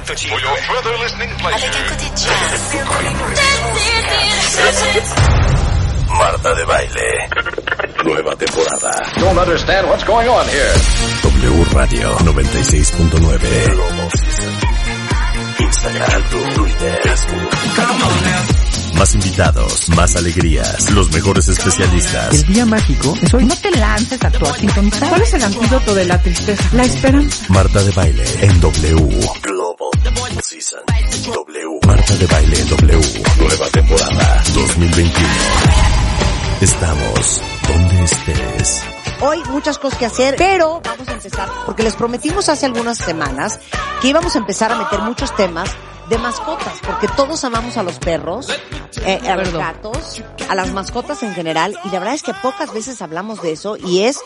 For your further listening pleasure. Marta de baile. Nueva temporada. Don't understand what's going on here. W Radio 96.9. Instagram, Twitter, Facebook. Más invitados, más alegrías, los mejores especialistas. El día mágico es hoy. No te lances a actuar sintonizar. ¿Cuál es el antídoto de la tristeza? La esperanza. Marta de baile en W. Global Season. W. Marta de baile en W. Nueva temporada 2021. Estamos donde estés. Hoy muchas cosas que hacer, pero vamos a empezar porque les prometimos hace algunas semanas que íbamos a empezar a meter muchos temas de mascotas, porque todos amamos a los perros, eh, a los gatos, a las mascotas en general, y la verdad es que pocas veces hablamos de eso y es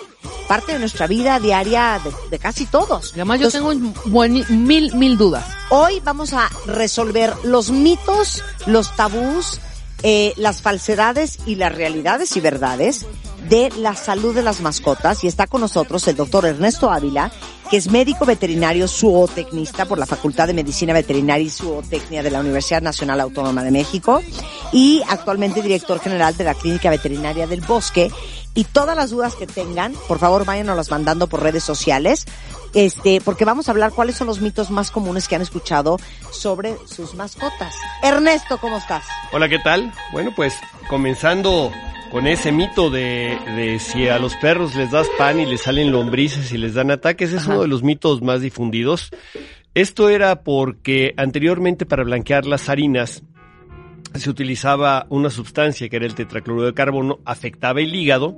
parte de nuestra vida diaria de, de casi todos. Y además yo tengo buen- mil, mil dudas. Hoy vamos a resolver los mitos, los tabús, eh, las falsedades y las realidades y verdades de la salud de las mascotas y está con nosotros el doctor Ernesto Ávila, que es médico veterinario zootecnista por la Facultad de Medicina Veterinaria y Zootecnia de la Universidad Nacional Autónoma de México y actualmente director general de la Clínica Veterinaria del Bosque. Y todas las dudas que tengan, por favor váyanos mandando por redes sociales este, porque vamos a hablar cuáles son los mitos más comunes que han escuchado sobre sus mascotas. Ernesto, ¿cómo estás? Hola, ¿qué tal? Bueno, pues comenzando con ese mito de, de si a los perros les das pan y les salen lombrices y les dan ataques, es Ajá. uno de los mitos más difundidos. Esto era porque anteriormente para blanquear las harinas se utilizaba una sustancia que era el tetracloruro de carbono, afectaba el hígado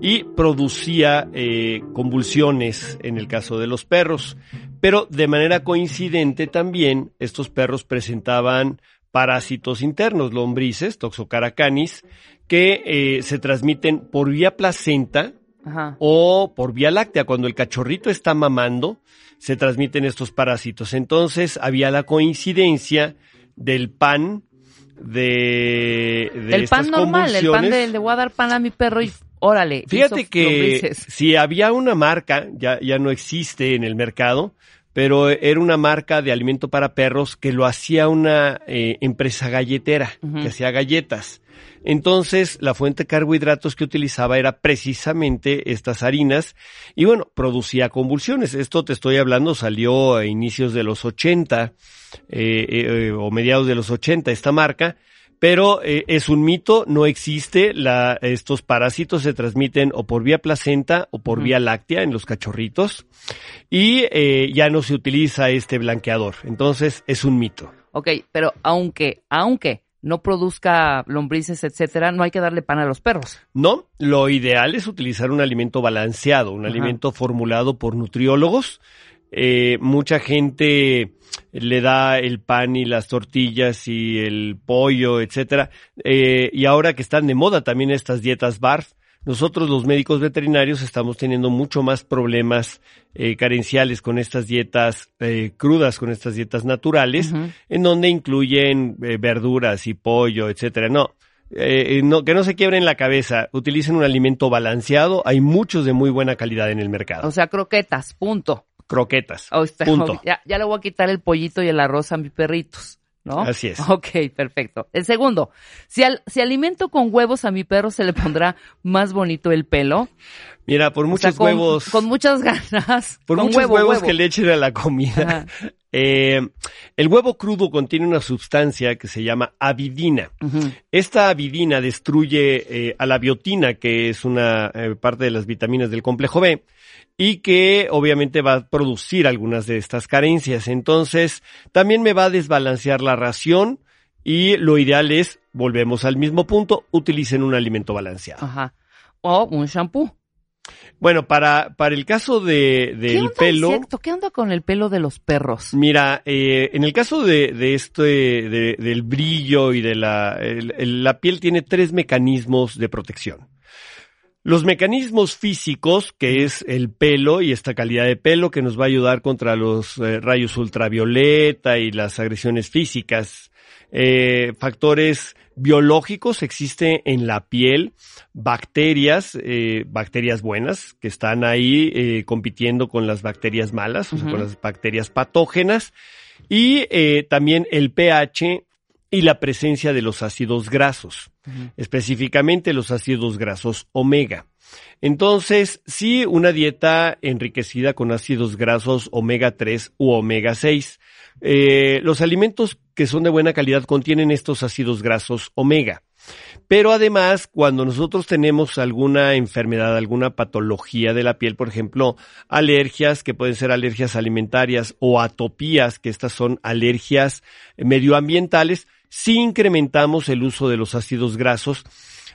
y producía eh, convulsiones en el caso de los perros. Pero de manera coincidente también estos perros presentaban parásitos internos, lombrices, toxocaracanis, que eh, se transmiten por vía placenta Ajá. o por vía láctea. Cuando el cachorrito está mamando, se transmiten estos parásitos. Entonces había la coincidencia del pan de, de El pan normal, el pan de le voy a dar pan a mi perro y órale. Fíjate que lombrices. si había una marca, ya, ya no existe en el mercado, pero era una marca de alimento para perros que lo hacía una eh, empresa galletera, que hacía galletas. Entonces, la fuente de carbohidratos que utilizaba era precisamente estas harinas y bueno, producía convulsiones. Esto te estoy hablando, salió a inicios de los 80 eh, eh, o mediados de los 80 esta marca, pero eh, es un mito, no existe, la, estos parásitos se transmiten o por vía placenta o por vía láctea en los cachorritos y eh, ya no se utiliza este blanqueador, entonces es un mito. Ok, pero aunque, aunque no produzca lombrices, etcétera, no hay que darle pan a los perros. No, lo ideal es utilizar un alimento balanceado, un Ajá. alimento formulado por nutriólogos. Eh, mucha gente le da el pan y las tortillas y el pollo, etcétera. Eh, y ahora que están de moda también estas dietas BARF, nosotros los médicos veterinarios estamos teniendo mucho más problemas eh, carenciales con estas dietas eh, crudas, con estas dietas naturales, en donde incluyen eh, verduras y pollo, etcétera. No, eh, no, que no se quiebren la cabeza, utilicen un alimento balanceado, hay muchos de muy buena calidad en el mercado. O sea, croquetas, punto. Croquetas, Oh, está- punto. Ya, ya le voy a quitar el pollito y el arroz a mis perritos, ¿no? Así es. Ok, perfecto. El segundo, si, al- si alimento con huevos a mi perro, ¿se le pondrá más bonito el pelo? Mira, por O muchos sea, con- huevos, Con muchas ganas. por muchos huevo, huevos huevo. que le echen a la comida, Ajá. Eh, el huevo crudo contiene una sustancia que se llama avidina. Esta avidina destruye eh, a la biotina, que es una eh, parte de las vitaminas del complejo B, y que obviamente va a producir algunas de estas carencias. Entonces, también me va a desbalancear la ración y lo ideal es, volvemos al mismo punto, utilicen un alimento balanceado. Ajá. O un shampoo. Bueno, para, para el caso de, ¿Qué del onda, pelo? ¿Qué onda con el pelo de los perros? mira, eh, en el caso de, de este, de- del brillo y de la, el- el- la piel tiene tres mecanismos de protección. Los mecanismos físicos, que es el pelo y esta calidad de pelo que nos va a ayudar contra los eh, rayos ultravioleta y las agresiones físicas. Eh, factores biológicos existe en la piel, bacterias, eh, bacterias buenas que están ahí eh, compitiendo con las bacterias malas, o sea, con las bacterias patógenas, y eh, también el pH y la presencia de los ácidos grasos específicamente los ácidos grasos omega. Entonces, sí, una dieta enriquecida con ácidos grasos omega 3 u omega 6. Eh, los alimentos que son de buena calidad contienen estos ácidos grasos omega. Pero además, cuando nosotros tenemos alguna enfermedad, alguna patología de la piel, por ejemplo, alergias, que pueden ser alergias alimentarias o atopías, que estas son alergias medioambientales, sí incrementamos el uso de los ácidos grasos,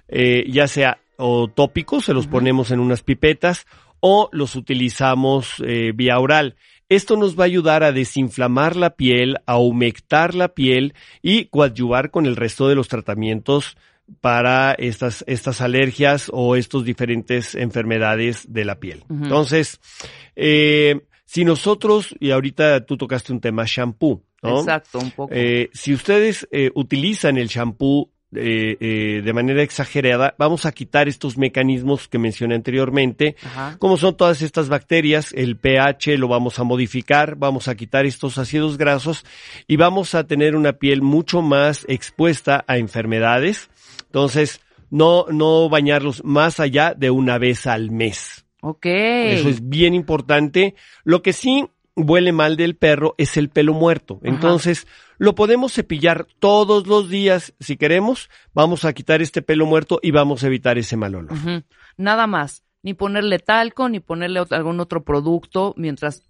eh, ya sea o tópicos, se los ponemos en unas pipetas, o los utilizamos eh, vía oral. Esto nos va a ayudar a desinflamar la piel, a humectar la piel y coadyuvar con el resto de los tratamientos para estas, estas alergias o estos diferentes enfermedades de la piel. Entonces, eh, si nosotros, y ahorita tú tocaste un tema shampoo, ¿no? Exacto, un poco. Eh, si ustedes eh, utilizan el shampoo eh, eh, de manera exagerada, vamos a quitar estos mecanismos que mencioné anteriormente, Ajá. como son todas estas bacterias, el pH lo vamos a modificar, vamos a quitar estos ácidos grasos y vamos a tener una piel mucho más expuesta a enfermedades. Entonces, no, no bañarlos más allá de una vez al mes. Ok. Eso es bien importante. Lo que sí huele mal del perro es el pelo muerto. Ajá. Lo podemos cepillar todos los días si queremos. Vamos a quitar este pelo muerto y vamos a evitar ese mal olor. Nada más. Ni ponerle talco, ni ponerle algún otro producto mientras,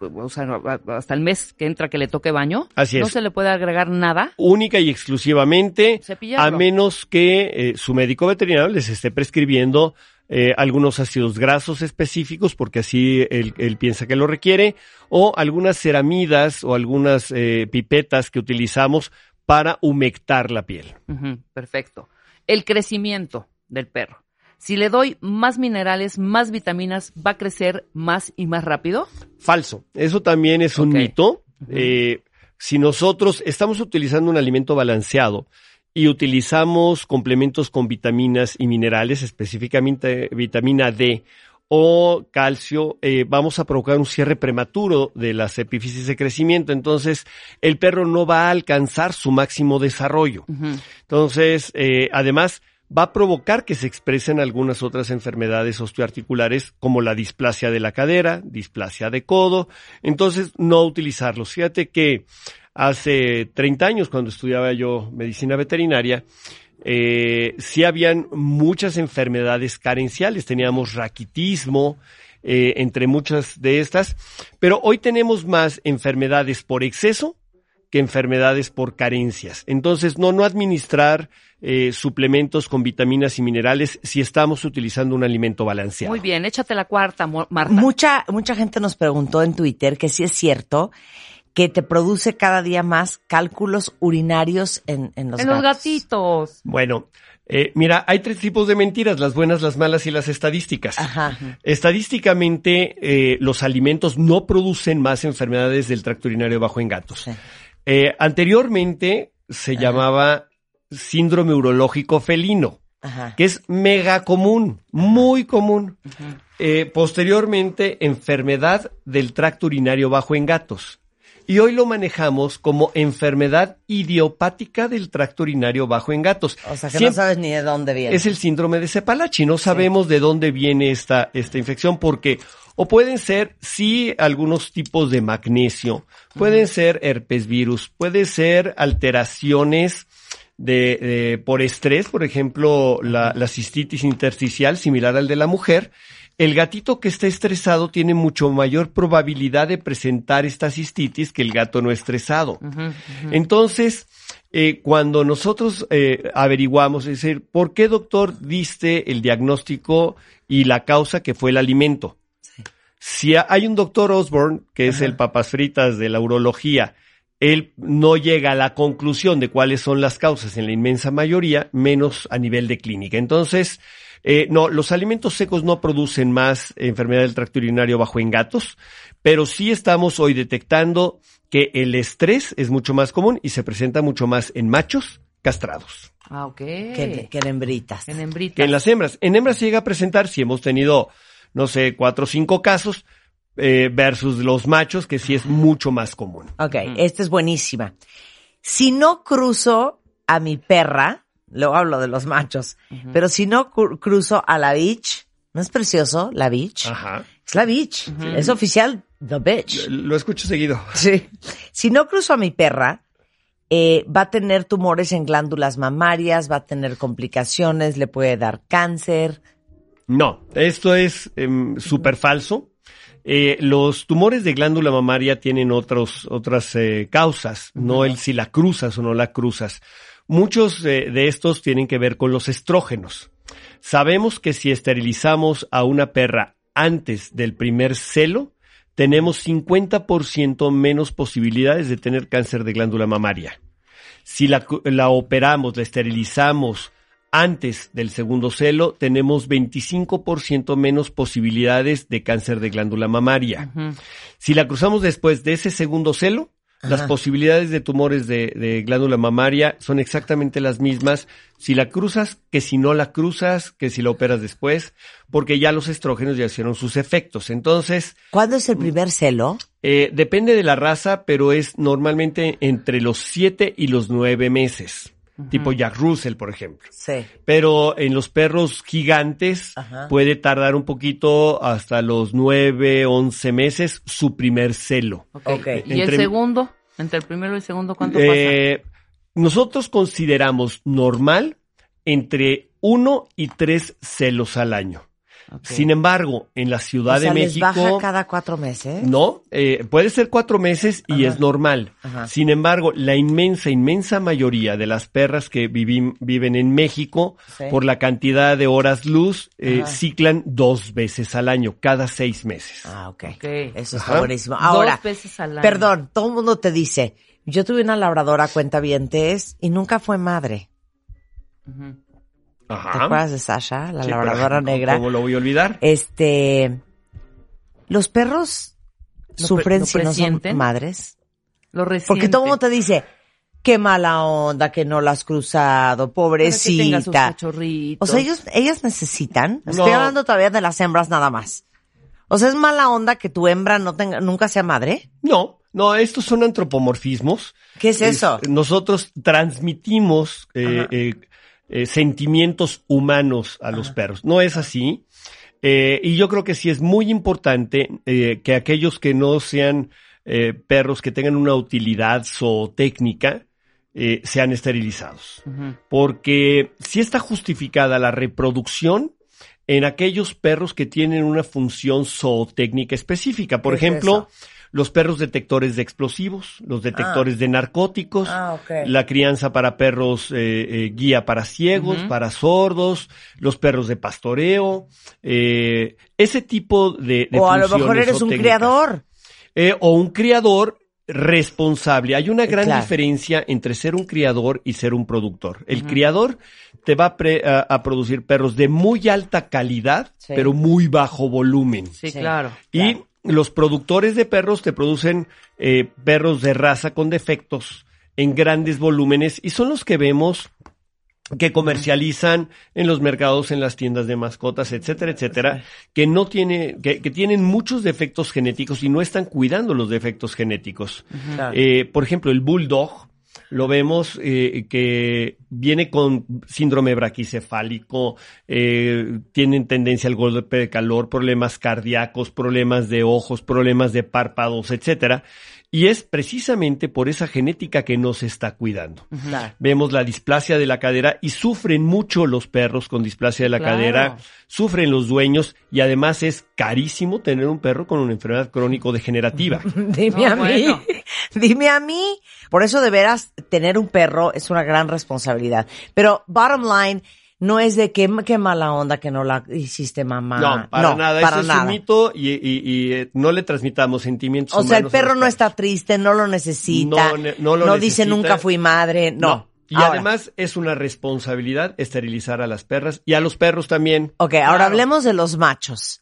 o sea, hasta el mes que entra que le toque baño. Así No es. se le puede agregar nada. Única y exclusivamente, Cepillarlo. a menos que eh, su médico veterinario les esté prescribiendo eh, algunos ácidos grasos específicos, porque así él, él piensa que lo requiere, o algunas ceramidas o algunas eh, pipetas que utilizamos para humectar la piel. Perfecto. El crecimiento del perro. Si le doy más minerales, más vitaminas, ¿va a crecer más y más rápido? Falso. Eso también es un mito. Eh, si nosotros estamos utilizando un alimento balanceado y utilizamos complementos con vitaminas y minerales, específicamente vitamina D o calcio, eh, vamos a provocar un cierre prematuro de las epífisis de crecimiento. Entonces, el perro no va a alcanzar su máximo desarrollo. Entonces, eh, además, va a provocar que se expresen algunas otras enfermedades osteoarticulares como la displasia de la cadera, displasia de codo. Entonces, no utilizarlos. Fíjate que hace 30 años, cuando estudiaba yo medicina veterinaria, eh, sí habían muchas enfermedades carenciales. Teníamos raquitismo, eh, entre muchas de estas, pero hoy tenemos más enfermedades por exceso que enfermedades por carencias. Entonces, no, no administrar eh, suplementos con vitaminas y minerales si estamos utilizando un alimento balanceado. Muy bien, échate la cuarta, Marta. Mucha, mucha gente nos preguntó en Twitter que si es cierto que te produce cada día más cálculos urinarios en, en los en gatos. los gatitos. Bueno, eh, mira, hay tres tipos de mentiras, las buenas, las malas y las estadísticas. Ajá. Estadísticamente, eh, los alimentos no producen más enfermedades del tracto urinario bajo en gatos. Sí. Eh, anteriormente se llamaba síndrome urológico felino. Ajá. que es mega común, muy común. Eh, posteriormente, enfermedad del tracto urinario bajo en gatos. Y hoy lo manejamos como enfermedad idiopática del tracto urinario bajo en gatos. O sea que no sabes ni de dónde viene. es el síndrome de Cepalachi. No sabemos de dónde viene esta, esta infección porque o pueden ser, sí, algunos tipos de magnesio, pueden ser herpes virus, puede ser alteraciones de, de- por estrés, por ejemplo, la, la cistitis intersticial similar al de la mujer. El gatito que está estresado tiene mucho mayor probabilidad de presentar esta cistitis que el gato no estresado. Entonces, eh, cuando nosotros eh, averiguamos, es decir, ¿por qué doctor diste el diagnóstico y la causa que fue el alimento? Si ha- hay un doctor Osborne, que es el papas fritas de la urología, él no llega a la conclusión de cuáles son las causas en la inmensa mayoría, menos a nivel de clínica. Entonces, eh, no, los alimentos secos no producen más enfermedad del tracto urinario bajo en gatos, pero sí estamos hoy detectando que el estrés es mucho más común y se presenta mucho más en machos castrados Ah, ok. Que, que en hembritas. En hembritas. que en las hembras. En hembras se llega a presentar si hemos tenido, no sé, cuatro o cinco casos eh, versus los machos, que sí es mucho más común. Ok, esta es buenísima. Si no cruzo a mi perra, luego hablo de los machos, pero si no cru- cruzo a la beach, ¿no es precioso la beach? Ajá. Es la beach, es oficial the beach. Lo escucho seguido. Sí. Si no cruzo a mi perra, eh, va a tener tumores en glándulas mamarias, va a tener complicaciones, le puede dar cáncer. No, esto es em, súper falso. Eh, los tumores de glándula mamaria tienen otros, otras eh, causas, no el si la cruzas o no la cruzas. Muchos eh, de estos tienen que ver con los estrógenos. Sabemos que si esterilizamos a una perra antes del primer celo, tenemos 50% menos posibilidades de tener cáncer de glándula mamaria. Si la operamos, la esterilizamos antes del segundo celo, tenemos 25% menos posibilidades de cáncer de glándula mamaria. Si la cruzamos después de ese segundo celo, las posibilidades de tumores de, de glándula mamaria son exactamente las mismas si la cruzas que si no la cruzas, que si la operas después, porque ya los estrógenos ya hicieron sus efectos. Entonces, ¿Cuándo es el primer celo? eh, depende de la raza, pero es normalmente entre los 7 y los 9 meses. Tipo Jack Russell, por ejemplo. Sí. Pero en los perros gigantes Ajá. puede tardar un poquito hasta los 9, 11 meses su primer celo. Ok. Ok. ¿Y el Entre- segundo? ¿Entre el primero y el segundo cuánto Eh, nosotros consideramos normal entre 1 y 3 celos al año. Sin embargo, en la Ciudad o sea, de les México... baja cada cuatro meses. No, eh, puede ser cuatro meses y Ajá. es normal. Ajá. Sin embargo, la inmensa, inmensa mayoría de las perras que vivim- viven en México, Sí. por la cantidad de horas luz, eh, ciclan dos veces al año, cada seis meses. Ah, ok. Ok. Eso está Ajá. buenísimo. Ahora, Dos veces al año. perdón, todo el mundo te dice, yo tuve una labradora cuenta y nunca fue madre. ¿Te Ajá. acuerdas de Sasha, la Sí, labradora pero, negra? ¿Cómo lo voy a olvidar? Este, los perros ¿Lo sufren pre- si no son madres. Lo reciente. Porque todo el mundo te dice, qué mala onda que no la has cruzado, Para que tenga sus pobrecita. cachorritos. O sea, ellos, ellas necesitan. Estoy No. hablando todavía de las hembras nada más. O sea, es mala onda que tu hembra no tenga, nunca sea madre. No, no, estos son antropomorfismos. ¿Qué es eso? nosotros transmitimos eh, eh, eh, sentimientos humanos a los perros. No es así. Eh, y yo creo que sí es muy importante eh, que aquellos que no sean perros que tengan una utilidad zootécnica sean esterilizados. Porque sí está justificada la reproducción en aquellos perros que tienen una función zootécnica específica. Por ¿Qué es ejemplo? Los perros detectores de explosivos, los detectores de narcóticos, Ah, la crianza para perros eh, eh, guía para ciegos, para sordos, los perros de pastoreo, eh, ese tipo de, de o a lo mejor eres un criador. Eh, o un criador responsable. Hay una gran Claro. diferencia entre ser un criador y ser un productor. El criador te va a, pre- a- a producir perros de muy alta calidad, Sí. pero muy bajo volumen. Sí, Sí. claro. Y los productores de perros te producen eh, perros de raza con defectos en grandes volúmenes y son los que vemos que comercializan en los mercados, en las tiendas de mascotas, etcétera, etcétera, que no tiene, que, que tienen muchos defectos genéticos y no están cuidando los defectos genéticos. Claro. Eh, por ejemplo, el bulldog lo vemos eh, que viene con síndrome braquicefálico, eh, tienen tendencia al golpe de calor, problemas cardíacos, problemas de ojos, problemas de párpados, etcétera. Y es precisamente por esa genética que no se está cuidando. Claro. Vemos la displasia de la cadera y sufren mucho los perros con displasia de la Claro. cadera, sufren los dueños y además es carísimo tener un perro con una enfermedad crónico-degenerativa. Dime No, a mí. bueno. Dime a mí. Por eso de veras tener un perro es una gran responsabilidad. Pero bottom line no es de qué, qué mala onda que no la hiciste mamá. No, para nada. Para Ese nada. es un mito y, y- y, eh, no le transmitamos sentimientos O sea, el perro no está triste, no lo necesita. No, ne- no lo dice necesita. nunca fui madre. No. Y Ahora, además es una responsabilidad esterilizar a las perras y a los perros también. Ok, ahora hablemos de los machos.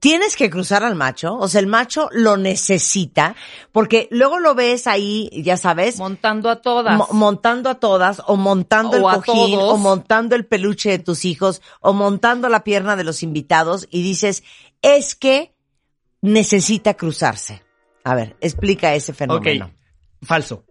Tienes que cruzar al macho, o sea, el macho lo necesita, porque luego lo ves ahí, ya sabes, Montando a todas. mo- montando a todas, o montando O el cojín, o montando el peluche de tus hijos, o montando la pierna de los invitados, y dices, es que necesita cruzarse. A ver, explica ese fenómeno. Ok, falso.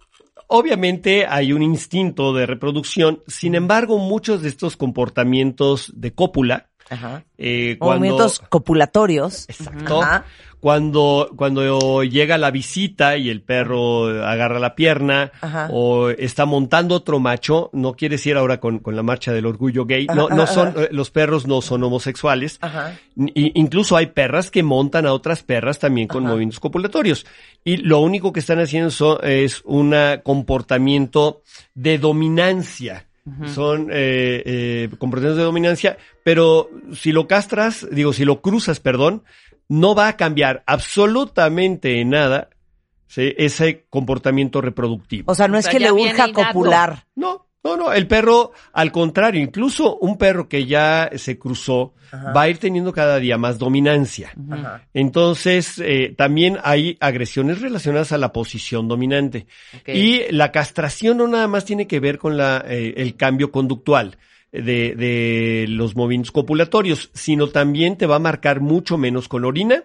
Obviamente hay un instinto de reproducción, sin embargo muchos de estos comportamientos de cópula, Ajá. eh, cuando, Movimientos copulatorios. Exacto. Ajá. Cuando, cuando llega la visita y el perro agarra la pierna Ajá. o está montando otro macho, no quiere decir ahora con, con la marcha del orgullo gay, no, no son, eh, los perros no son homosexuales. Ajá. Y incluso hay perras que montan a otras perras también con Ajá. movimientos copulatorios. Y lo único que están haciendo so- es un comportamiento de dominancia. Son eh, eh, comportamientos de dominancia, pero si lo castras, digo, si lo cruzas, perdón, no va a cambiar absolutamente en nada ¿sí? ese comportamiento reproductivo. O sea, no O es que le urja copular. No, no, no, el perro, al contrario, incluso un perro que ya se cruzó va a ir teniendo cada día más dominancia. Ajá. Entonces, eh, también hay agresiones relacionadas a la posición dominante. Y la castración no nada más tiene que ver con la, eh, el cambio conductual de, de los movimientos copulatorios, sino también te va a marcar mucho menos con orina,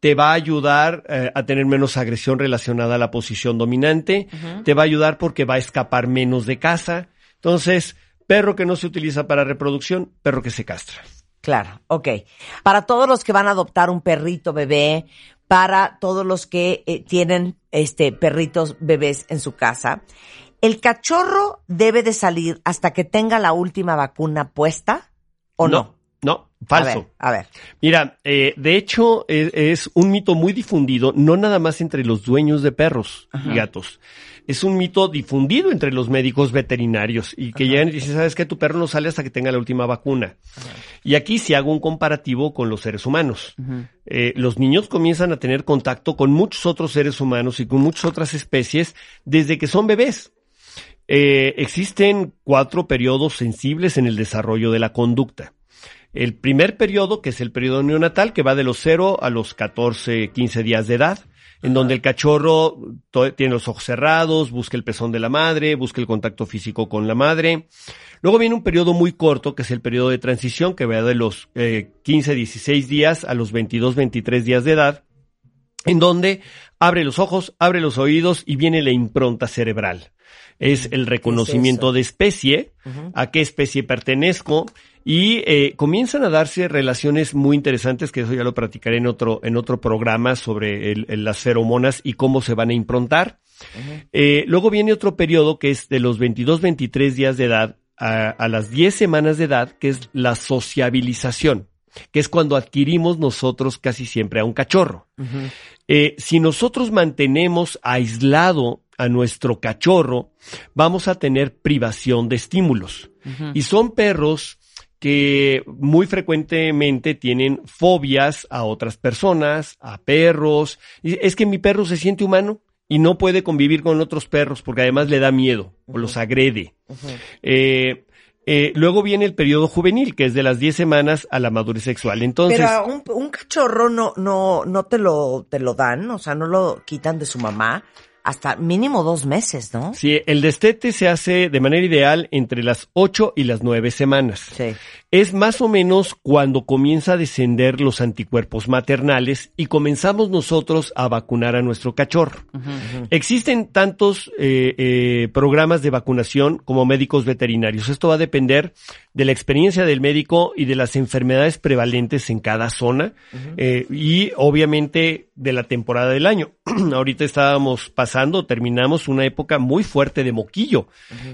te va a ayudar eh, a tener menos agresión relacionada a la posición dominante, te va a ayudar porque va a escapar menos de casa. Entonces, perro que no se utiliza para reproducción, perro que se castra. Claro, ok. Para todos los que van a adoptar un perrito bebé, para todos los que eh, tienen este perritos bebés en su casa, ¿el cachorro debe de salir hasta que tenga la última vacuna puesta o no? No, A falso. ver, a ver. Mira, eh, de hecho es, es un mito muy difundido, no nada más entre los dueños de perros y gatos. Es un mito difundido entre los médicos veterinarios y que llegan y dicen, sabes que tu perro no sale hasta que tenga la última vacuna. Y aquí sí hago un comparativo con los seres humanos. Eh, los niños comienzan a tener contacto con muchos otros seres humanos y con muchas otras especies desde que son bebés. Eh, existen cuatro periodos sensibles en el desarrollo de la conducta. El primer periodo, que es el periodo neonatal, que va de los 0 a los 14, 15 días de edad, en donde el cachorro tiene los ojos cerrados, busca el pezón de la madre, busca el contacto físico con la madre. Luego viene un periodo muy corto, que es el periodo de transición, que va de los eh, 15, 16 días a los 22, 23 días de edad, en donde abre los ojos, abre los oídos y viene la impronta cerebral. Es el reconocimiento de especie, a qué especie pertenezco, y eh, comienzan a darse relaciones muy interesantes, que eso ya lo practicaré en otro, en otro programa sobre el- el- las feromonas y cómo se van a improntar. Eh, luego viene otro periodo que es de los 22, 23 días de edad a, a las 10 semanas de edad, que es la sociabilización, que es cuando adquirimos nosotros casi siempre a un cachorro. Eh, si nosotros mantenemos aislado a nuestro cachorro, vamos a tener privación de estímulos. Y son perros que muy frecuentemente tienen fobias a otras personas, a perros. Es que mi perro se siente humano y no puede convivir con otros perros porque además le da miedo o los agrede. Eh, eh, luego viene el periodo juvenil, que es de las 10 semanas a la madurez sexual. Entonces, Pero un, un cachorro no, no, no te lo, te lo dan, o sea, no lo quitan de su mamá hasta mínimo dos meses, ¿no? Sí, el destete se hace de manera ideal entre las 8 y las 9 semanas. Sí. Es más o menos cuando comienza a descender los anticuerpos maternales y comenzamos nosotros a vacunar a nuestro cachorro. Existen tantos eh, eh, programas de vacunación como médicos veterinarios. Esto va a depender de la experiencia del médico y de las enfermedades prevalentes en cada zona eh, y obviamente de la temporada del año. Ahorita estábamos pasando, terminamos una época muy fuerte de moquillo.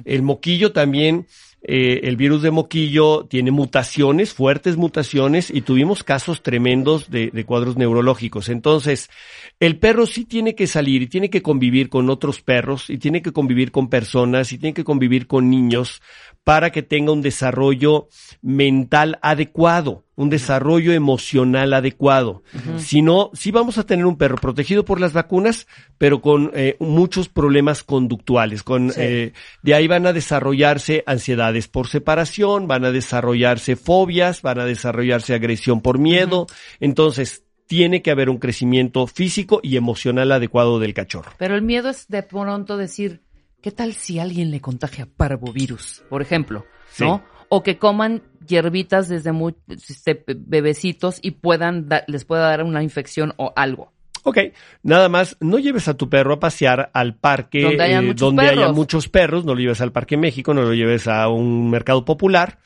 El moquillo también eh, el virus de moquillo tiene mutaciones, fuertes mutaciones, y tuvimos casos tremendos de, de cuadros neurológicos. Entonces, el perro sí tiene que salir y tiene que convivir con otros perros, y tiene que convivir con personas, y tiene que convivir con niños, para que tenga un desarrollo mental adecuado, un desarrollo emocional adecuado. Si no, sí vamos a tener un perro protegido por las vacunas, pero con eh, muchos problemas conductuales. Con, eh, de ahí van a desarrollarse ansiedades por separación, van a desarrollarse fobias, van a desarrollarse agresión por miedo. Entonces, tiene que haber un crecimiento físico y emocional adecuado del cachorro. Pero el miedo es de pronto decir, ¿qué tal si alguien le contagia parvovirus, por ejemplo? ¿No? O que coman hierbitas desde muy este, bebecitos y puedan da- les pueda dar una infección o algo. Ok, nada más, no lleves a tu perro a pasear al parque Donde hayan eh, muchos donde haya perros. muchos perros, no lo lleves al Parque México, no lo lleves a un mercado popular,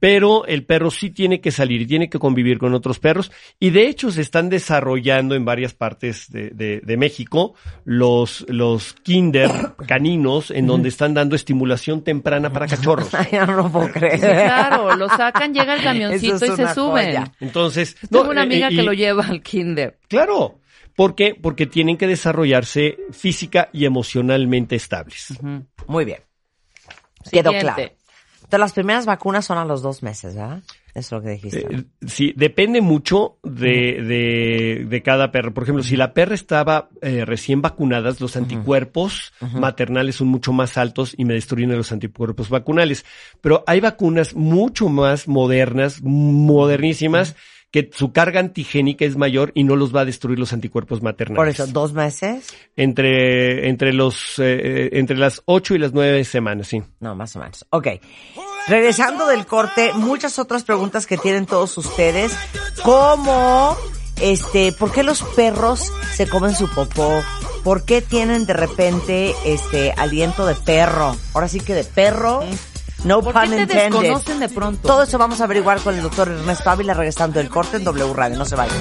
pero el perro sí tiene que salir y tiene que convivir con otros perros y de hecho se están desarrollando en varias partes de, de- de México los, los kinder caninos en donde están dando estimulación temprana para cachorros. Ay, no lo puedo creer. Sí, claro, lo sacan, llega el camioncito es y se una suben. joya. Entonces, Tengo no, una eh, amiga y- que lo lleva al kinder. Claro. ¿Por qué? Porque tienen que desarrollarse física y emocionalmente estables. Muy bien. Quedó claro. Entonces, las primeras vacunas son a los dos meses, ¿verdad? Eso es lo que dijiste. Eh, sí, depende mucho de, de, de cada perro. Por ejemplo, si la perra estaba eh, recién vacunada, los anticuerpos maternales son mucho más altos y me destruyen los anticuerpos vacunales. Pero hay vacunas mucho más modernas, modernísimas, que su carga antigénica es mayor y no los va a destruir los anticuerpos maternales. Por eso, dos meses. Entre, entre los, eh, eh, entre las ocho y las nueve semanas, sí. No, más o menos. Ok. Regresando del corte, muchas otras preguntas que tienen todos ustedes. ¿Cómo, este, por qué los perros se comen su popó? ¿Por qué tienen de repente, este, aliento de perro? Ahora sí que de perro. No ¿Por pun qué te intended. desconocen de pronto? Todo eso vamos a averiguar con el doctor Ernesto Ávila regresando del corte en W Radio. No se vayan.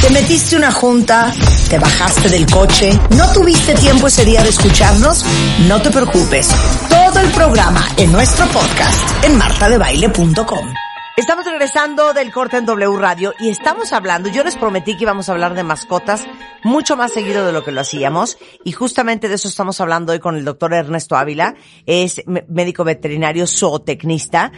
Te metiste una junta, te bajaste del coche, no tuviste tiempo ese día de escucharnos, no te preocupes. Todo el programa en nuestro podcast en martadebaile.com. Estamos regresando del corte en W Radio y estamos hablando, yo les prometí que íbamos a hablar de mascotas mucho más seguido de lo que lo hacíamos y justamente de eso estamos hablando hoy con el doctor Ernesto Ávila, es médico veterinario zootecnista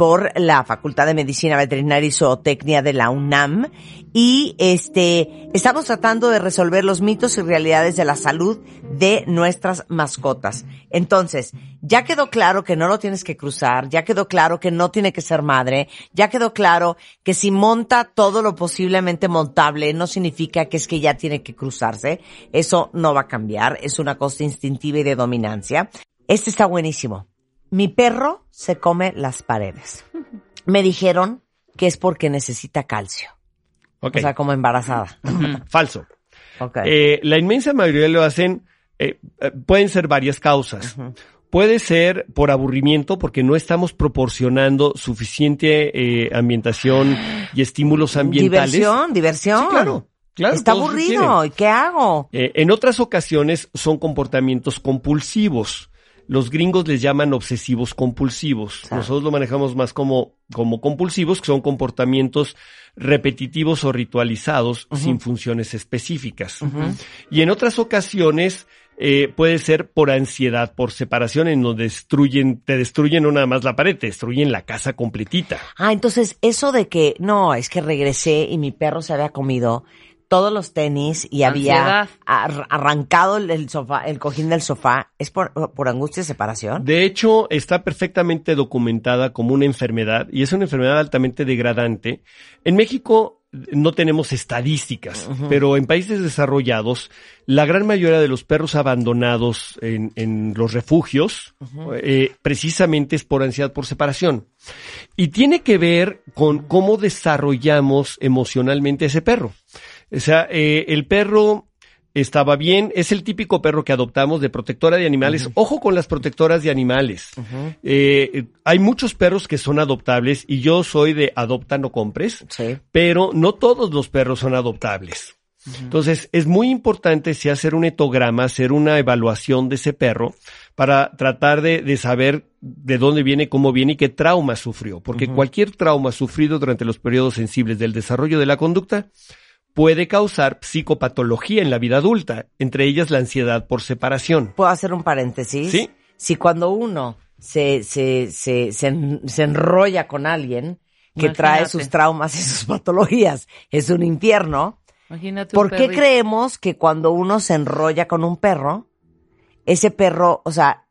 por la Facultad de Medicina Veterinaria y Zootecnia de la UNAM y este estamos tratando de resolver los mitos y realidades de la salud de nuestras mascotas. Entonces, ya quedó claro que no lo tienes que cruzar, ya quedó claro que no tiene que ser madre, ya quedó claro que si monta todo lo posiblemente montable no significa que es que ya tiene que cruzarse. Eso no va a cambiar, es una cosa instintiva y de dominancia. Este está buenísimo. Mi perro se come las paredes. Me dijeron que es porque necesita calcio. O sea, como embarazada. Falso. Eh, la inmensa mayoría lo hacen, eh, eh, pueden ser varias causas. Puede ser por aburrimiento, porque no estamos proporcionando suficiente eh, ambientación y estímulos ambientales. diversión, diversión. Sí, claro. Claro, Está aburrido. ¿Y qué hago? Eh, en otras ocasiones son comportamientos compulsivos. Los gringos les llaman obsesivos compulsivos. Nosotros lo manejamos más como, como compulsivos, que son comportamientos repetitivos o ritualizados sin funciones específicas. Y en otras ocasiones eh, puede ser por ansiedad, por separación, en donde destruyen, te destruyen no nada más la pared, te destruyen la casa completita. Ah, entonces eso de que no, es que regresé y mi perro se había comido todos los tenis y había ar- arrancado el, el sofá, el cojín del sofá, ¿es por, por angustia y separación? De hecho, está perfectamente documentada como una enfermedad y es una enfermedad altamente degradante. En México no tenemos estadísticas, pero en países desarrollados, la gran mayoría de los perros abandonados en, en los refugios, eh, precisamente es por ansiedad por separación. Y tiene que ver con cómo desarrollamos emocionalmente a ese perro. O sea, eh, el perro estaba bien, es el típico perro que adoptamos de protectora de animales. Ojo con las protectoras de animales. Eh, eh, hay muchos perros que son adoptables y yo soy de adopta no compres, Sí. pero no todos los perros son adoptables. Entonces, es muy importante si hacer un etograma, hacer una evaluación de ese perro para tratar de, de saber de dónde viene, cómo viene y qué trauma sufrió. Porque cualquier trauma sufrido durante los periodos sensibles del desarrollo de la conducta puede causar psicopatología en la vida adulta, entre ellas la ansiedad por separación. ¿Puedo hacer un paréntesis? Sí. Si cuando uno se, se, se, se, en- se enrolla con alguien que Imagínate. trae sus traumas y sus patologías, es un infierno. Imagínate un ¿Por qué perrito. creemos que cuando uno se enrolla con un perro, ese perro, o sea,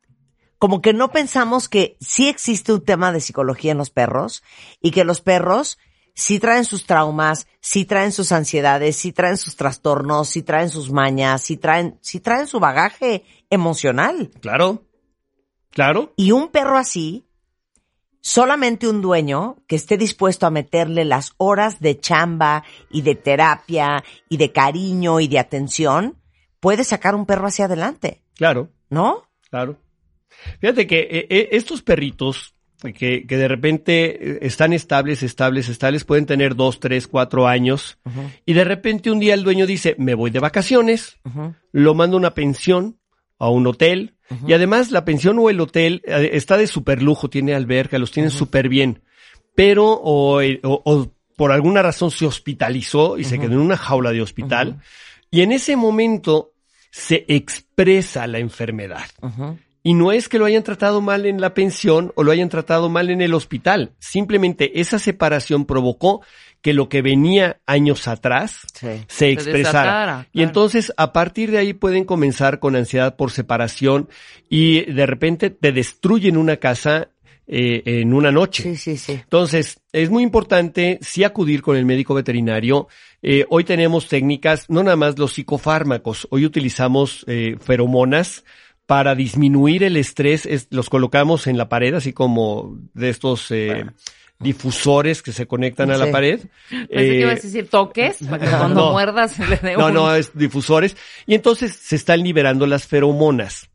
como que no pensamos que sí existe un tema de psicología en los perros y que los perros sí traen sus traumas, sí traen sus ansiedades, sí traen sus trastornos, sí traen sus mañas, sí traen, sí traen su bagaje emocional. Claro. Claro. Y un perro así, solamente un dueño que esté dispuesto a meterle las horas de chamba y de terapia y de cariño y de atención, puede sacar un perro hacia adelante, Claro. ¿no? Claro. Fíjate que eh, eh, estos perritos que, que de repente eh, están estables, estables, estables, pueden tener dos, tres, cuatro años y de repente un día el dueño dice, me voy de vacaciones, lo mando a una pensión, a un hotel y además la pensión o el hotel eh, está de super lujo, tiene alberca, los tienen súper bien, pero o, eh, o- o por alguna razón se hospitalizó y se quedó en una jaula de hospital y en ese momento se expresa la enfermedad. Y no es que lo hayan tratado mal en la pensión o lo hayan tratado mal en el hospital. Simplemente esa separación provocó que lo que venía años atrás Sí. se expresara. Y entonces a partir de ahí pueden comenzar con ansiedad por separación y de repente te destruyen una casa eh, en una noche. Sí, sí, sí. Entonces, es muy importante sí acudir con el médico veterinario. Eh, hoy tenemos técnicas, no nada más los psicofármacos, hoy utilizamos eh, feromonas para disminuir el estrés, es- los colocamos en la pared, así como de estos eh, difusores que se conectan a la pared. Pensé que Eh, ibas a decir toques, para que cuando no. muerdas le dé no, un- no, es difusores. Y entonces se están liberando las feromonas.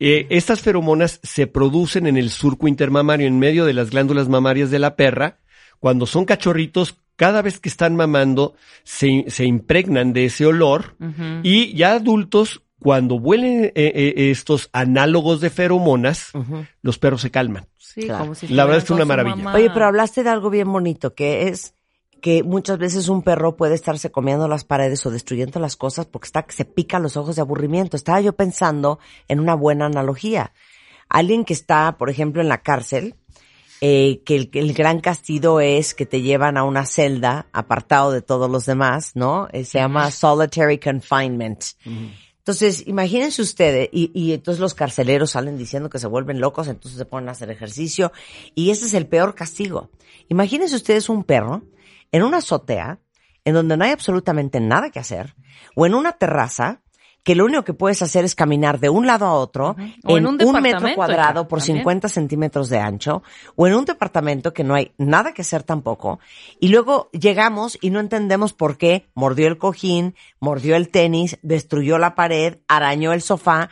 Eh, estas feromonas se producen en el surco intermamario, en medio de las glándulas mamarias de la perra. Cuando son cachorritos, cada vez que están mamando, se, se impregnan de ese olor. Y ya adultos, cuando huelen eh, eh, estos análogos de feromonas, los perros se calman. Sí, Claro. como si La verdad es que una maravilla. mamá. Oye, pero hablaste de algo bien bonito, que es que muchas veces un perro puede estarse comiendo las paredes o destruyendo las cosas porque está que se pica los ojos de aburrimiento. Estaba yo pensando en una buena analogía. Alguien que está, por ejemplo, en la cárcel, eh, que el, gran castigo es que te llevan a una celda apartado de todos los demás, ¿no? Eh, se llama solitary confinement. Entonces, imagínense ustedes, y, y entonces los carceleros salen diciendo que se vuelven locos, entonces se ponen a hacer ejercicio, y ese es el peor castigo. Imagínense ustedes un perro en una azotea, en donde no hay absolutamente nada que hacer, o en una terraza, que lo único que puedes hacer es caminar de un lado a otro, O en en un un, metro cuadrado por también. 50 centímetros de ancho, o en un departamento que no hay nada que hacer tampoco, y luego llegamos y no entendemos por qué mordió el cojín, mordió el tenis, destruyó la pared, arañó el sofá,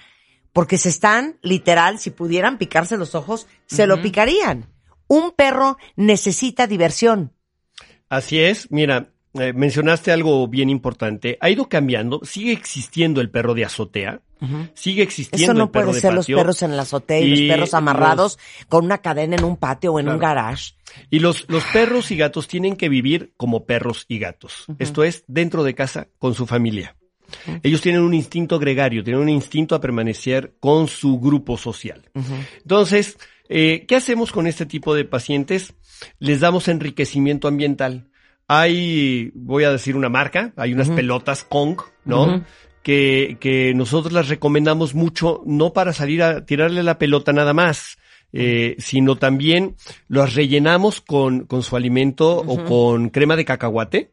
porque se están, literal, si pudieran picarse los ojos, se lo picarían. Un perro necesita diversión. Así es, mira, eh, mencionaste algo bien importante. Ha ido cambiando, sigue existiendo el perro de azotea, sigue existiendo Eso no el perro puede de ser los perros en la azotea y, Y los perros amarrados con una cadena en un patio o en un garage. Y los, los perros y gatos tienen que vivir como perros y gatos. Esto es, dentro de casa, con su familia. Ellos tienen un instinto gregario, tienen un instinto a permanecer con su grupo social. Entonces, eh, ¿qué hacemos con este tipo de pacientes? Les damos enriquecimiento ambiental. Hay, voy a decir una marca, hay unas pelotas Kong, ¿no? que, que nosotros las recomendamos mucho, no para salir a tirarle la pelota nada más, eh, sino también las rellenamos con, con su alimento o con crema de cacahuate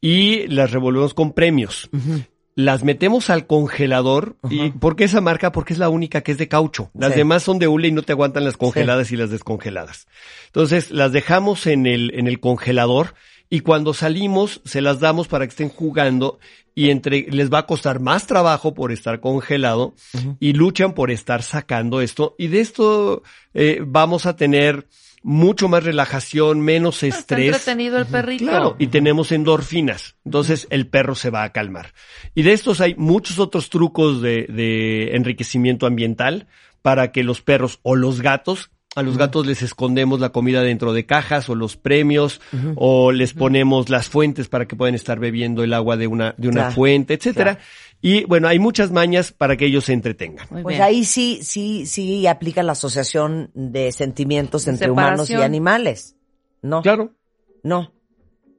y las revolvemos con premios. Las metemos al congelador y ¿por qué esa marca? Porque es la única que es de caucho. Las Sí. demás son de hule y no te aguantan las congeladas y las descongeladas. Entonces las dejamos en el, en el congelador y cuando salimos se las damos para que estén jugando y entre les va a costar más trabajo por estar congelado y luchan por estar sacando esto y de esto eh, vamos a tener mucho más relajación, menos Está estrés. entretenido el perrito. Claro, y tenemos endorfinas. Entonces el perro se va a calmar. Y de estos hay muchos otros trucos de, de enriquecimiento ambiental para que los perros o los gatos, a los gatos les escondemos la comida dentro de cajas o los premios, o les ponemos las fuentes para que puedan estar bebiendo el agua de una, de una Claro, fuente, etcétera. Y bueno, hay muchas mañas para que ellos se entretengan. Muy Pues bien. ahí sí, sí, sí aplica la asociación de sentimientos entre humanos y animales. No. Claro. No.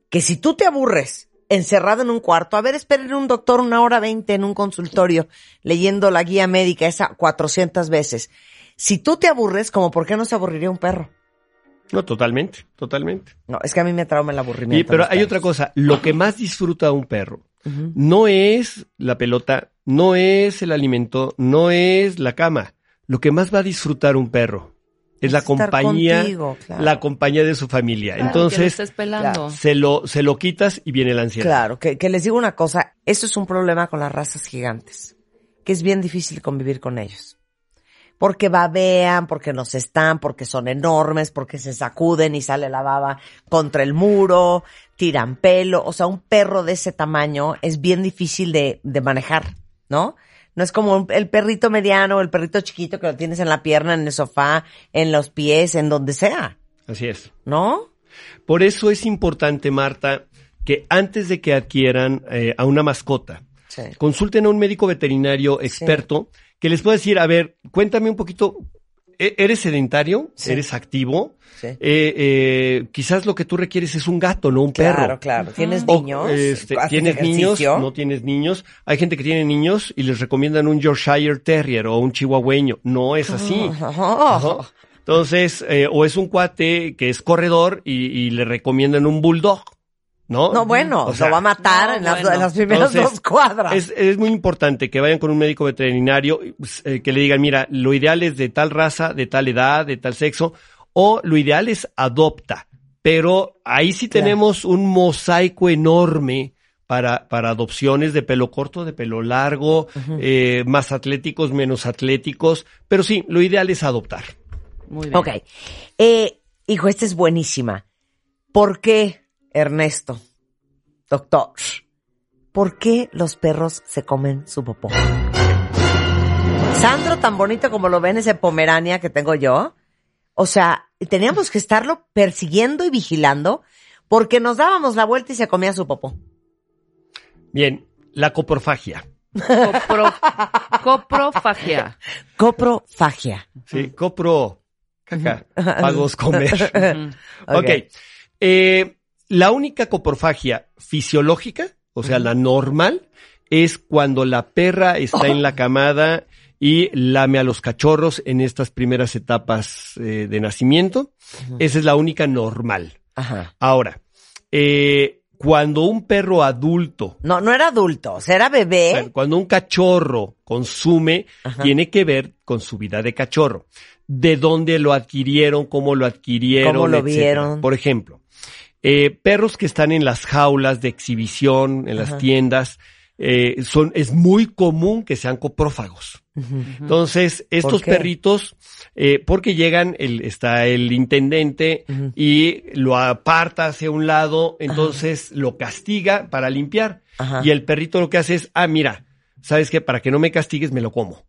Que si tú te aburres encerrado en un cuarto, a ver, esperen un doctor una hora veinte en un consultorio leyendo la guía médica esa 400 veces. Si tú te aburres, como por qué no se aburriría un perro? No, totalmente, totalmente. No, es que a mí me trauma el aburrimiento. Y, pero hay perros. otra cosa, lo que más disfruta un perro no es la pelota, no es el alimento, no es la cama. Lo que más va a disfrutar un perro es la Es compañía, contigo, claro. la compañía de su familia. Claro, que lo Entonces, estés pelando. se lo, se lo quitas y viene la ansiedad. Claro, que, que les digo una cosa, esto es un problema con las razas gigantes, que es bien difícil convivir con ellos. Porque babean, porque nos están, porque son enormes, porque se sacuden y sale la baba contra el muro, tiran pelo. O sea, un perro de ese tamaño es bien difícil de, de manejar, ¿no? No es como el perrito mediano o el perrito chiquito que lo tienes en la pierna, en el sofá, en los pies, en donde sea, Así es. ¿no? Por eso es importante, Marta, que antes de que adquieran eh, a una mascota, Sí. consulten a un médico veterinario experto que les pueda decir, a ver, cuéntame un poquito, ¿e- ¿eres sedentario? Sí. ¿Eres activo? Sí. Eh, eh, quizás lo que tú requieres es un gato, no un perro. Claro, claro. ¿Tienes O, niños? este, ¿Haces ¿Tienes niños? No tienes niños. Hay gente que tiene niños y les recomiendan un Yorkshire Terrier o un Chihuahueño. No es así. Oh. Entonces, eh, o es un cuate que es corredor y, y le recomiendan un bulldog, ¿no? No, bueno, O sea, lo va a matar no, en, las, bueno. en las primeras Entonces, dos cuadras. Es, es muy importante que vayan con un médico veterinario pues, eh, que le digan, mira, lo ideal es de tal raza, de tal edad, de tal sexo, o lo ideal es adopta. Pero ahí sí Claro. tenemos un mosaico enorme para, para adopciones de pelo corto, de pelo largo, eh, más atléticos, menos atléticos. Pero sí, lo ideal es adoptar. Muy bien. Ok. Eh, hijo, esta es buenísima. ¿Por qué, Ernesto, doctor, por qué los perros se comen su popó? Sandro, tan bonito como lo ven, ese pomerania que tengo yo. O sea, teníamos que estarlo persiguiendo y vigilando porque nos dábamos la vuelta y se comía su popó. Bien, la coprofagia. Copro- coprofagia. Coprofagia. Sí, copro. Caca. Pagos comer. Ok. Eh, la única coprofagia fisiológica, o sea, la normal, es cuando la perra está en la camada y lame a los cachorros en estas primeras etapas eh, de nacimiento. Esa es la única normal. Ajá. Ahora, eh, cuando un perro adulto, No, no era adulto, o sea, era bebé. cuando un cachorro consume, Ajá. tiene que ver con su vida de cachorro. De dónde lo adquirieron, cómo lo adquirieron, Cómo lo etcétera. vieron. Por ejemplo, eh, perros que están en las jaulas de exhibición, en las Ajá. tiendas, eh, son, es muy común que sean coprófagos. Entonces, estos perritos, eh, porque llegan, el, está el intendente y lo aparta hacia un lado, entonces lo castiga para limpiar. Ajá. Y el perrito lo que hace es, ah, mira, ¿sabes qué? Para que no me castigues, me lo como.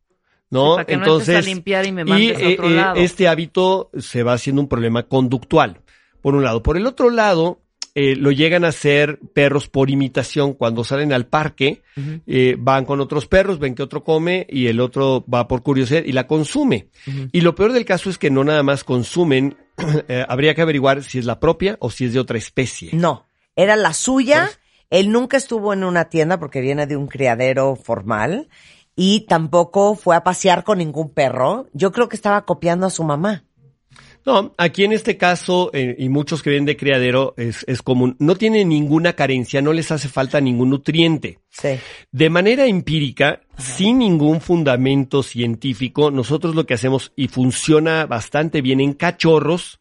¿No? Sí, para que no a limpiar y me mandes a otro lado. este hábito se va haciendo un problema conductual, por un lado. Por el otro lado, eh, lo llegan a hacer perros por imitación. Cuando salen al parque, eh, van con otros perros, ven que otro come y el otro va por curiosidad y la consume. Y lo peor del caso es que no nada más consumen, eh, habría que averiguar si es la propia o si es de otra especie. No, era la suya. Él nunca estuvo en una tienda porque viene de un criadero formal y tampoco fue a pasear con ningún perro. Yo creo que estaba copiando a su mamá. No, aquí en este caso, eh, y muchos que vienen de criadero, es, es común. No tienen ninguna carencia, no les hace falta ningún nutriente. Sí. De manera empírica, sin ningún fundamento científico, nosotros lo que hacemos, y funciona bastante bien en cachorros,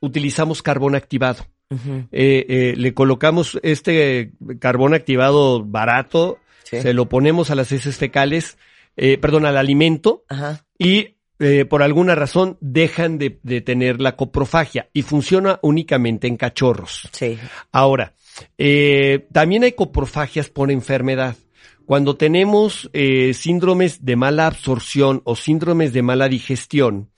utilizamos carbón activado. Eh, eh, le colocamos este carbón activado barato, Sí. se lo ponemos a las heces fecales, eh, perdón, al alimento, Ajá. y eh, por alguna razón dejan de, de tener la coprofagia y funciona únicamente en cachorros. Sí. Ahora, eh, también hay coprofagias por enfermedad. Cuando tenemos eh, síndromes de mala absorción o síndromes de mala digestión,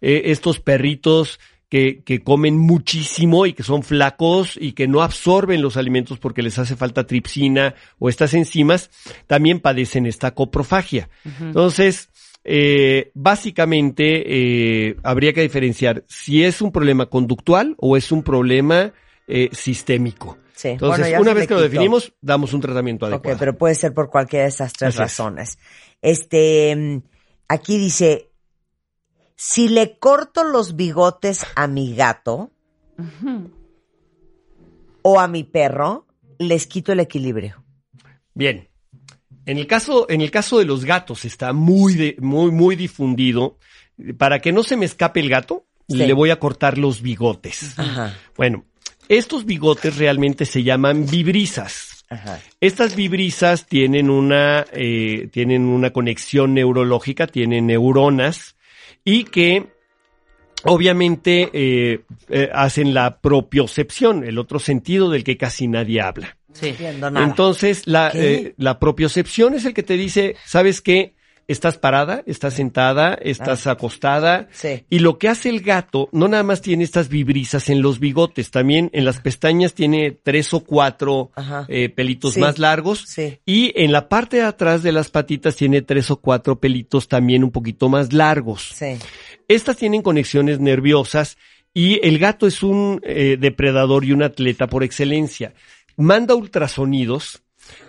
eh, estos perritos que, que comen muchísimo y que son flacos y que no absorben los alimentos porque les hace falta tripsina o estas enzimas, también padecen esta coprofagia. Entonces, eh, básicamente eh, habría que diferenciar si es un problema conductual o es un problema eh, sistémico. Sí. Entonces, Bueno, una vez que lo definimos, damos un tratamiento Ok, adecuado. pero puede ser por cualquiera de esas tres Así es. razones. Este, mm, aquí dice, si le corto los bigotes a mi gato o a mi perro, les quito el equilibrio. Bien. En el caso, en el caso de los gatos está muy, de- muy, muy difundido. Para que no se me escape el gato, Sí. le voy a cortar los bigotes. Ajá, Bueno, estos bigotes realmente se llaman vibrisas. ajá. Estas vibrisas tienen una, eh, tienen una conexión neurológica, tienen neuronas y que obviamente eh, eh, hacen la propiocepción, el otro sentido del que casi nadie habla. Sí. Entiendo nada. Entonces, la, eh, la propiocepción es el que te dice, ¿sabes qué? Estás parada, estás sentada, estás acostada. Ah. Sí. Y lo que hace el gato, no nada más tiene estas vibrisas en los bigotes, también en las pestañas tiene tres o cuatro Ajá. eh, pelitos Sí. más largos. Sí. Y en la parte de atrás de las patitas tiene tres o cuatro pelitos también un poquito más largos. Sí. Estas tienen conexiones nerviosas y el gato es un eh, depredador y un atleta por excelencia. Manda ultrasonidos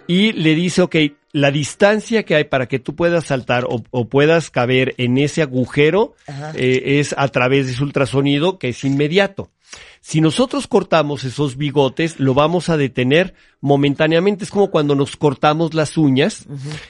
y le dice, ok, la distancia que hay para que tú puedas saltar o, o puedas caber en ese agujero eh, es a través de su ultrasonido que es inmediato. Si nosotros cortamos esos bigotes, lo vamos a detener momentáneamente. Es como cuando nos cortamos las uñas,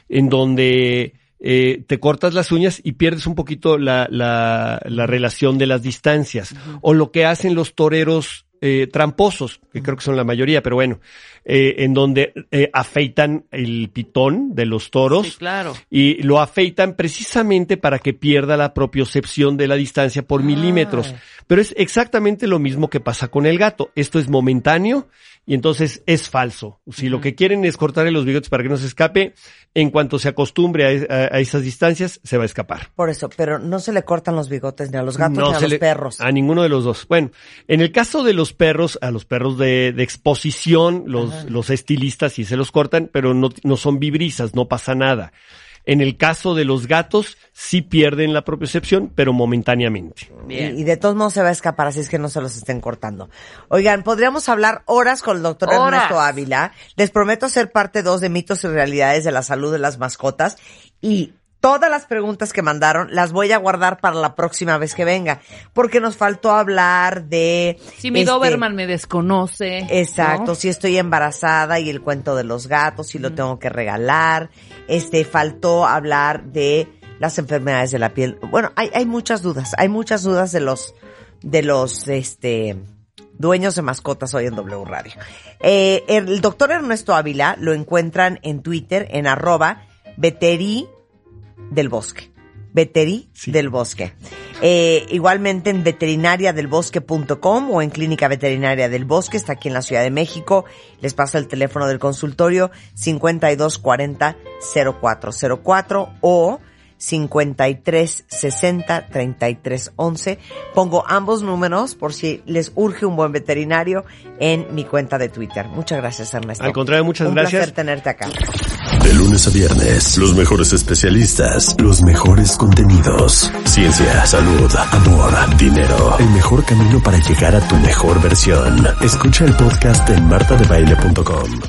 en donde eh, te cortas las uñas y pierdes un poquito la, la, la relación de las distancias. O lo que hacen los toreros eh, tramposos, que creo que son la mayoría, pero bueno, eh, en donde eh, afeitan el pitón de los toros Sí, claro. y lo afeitan precisamente para que pierda la propiocepción de la distancia por milímetros. Pero es exactamente lo mismo que pasa con el gato. Esto es momentáneo y entonces es falso. Si lo que quieren es cortarle los bigotes para que no se escape, en cuanto se acostumbre a, es- a- a esas distancias, se va a escapar. Por eso, pero no se le cortan los bigotes ni a los gatos No ni a los le- perros. A ninguno de los dos. Bueno, en el caso de los perros, a los perros de, de exposición, los, los estilistas sí se los cortan, pero no, no son vibrisas, no pasa nada. En el caso de los gatos, sí pierden la propiocepción, pero momentáneamente. Bien. Y, y de todos modos se va a escapar, así es que no se los estén cortando. Oigan, podríamos hablar horas con el doctor Horas. Ernesto Ávila. Les prometo ser parte dos de mitos y realidades de la salud de las mascotas. Y todas las preguntas que mandaron las voy a guardar para la próxima vez que venga. Porque nos faltó hablar de... Si mi este, Doberman me desconoce. Exacto, ¿no? si estoy embarazada y el cuento de los gatos, si lo tengo que regalar. Este, faltó hablar de las enfermedades de la piel. Bueno, hay, hay muchas dudas, hay muchas dudas de los, de los, este, dueños de mascotas hoy en W Radio. Eh, el doctor Ernesto Ávila lo encuentran en Twitter en arroba veteri del bosque. Veteri Sí. del bosque. Eh, igualmente en veterinariadelbosque.com o en Clínica Veterinaria del Bosque, está aquí en la Ciudad de México. Les paso el teléfono del consultorio 5240-0404 o 5360-3311. Pongo ambos números por si les urge un buen veterinario en mi cuenta de Twitter. Muchas gracias, Ernesto. Al contrario, muchas un gracias. placer tenerte acá. De lunes a viernes, los mejores especialistas, los mejores contenidos. Ciencia, salud, amor, dinero. El mejor camino para llegar a tu mejor versión. Escucha el podcast en martadebaile.com.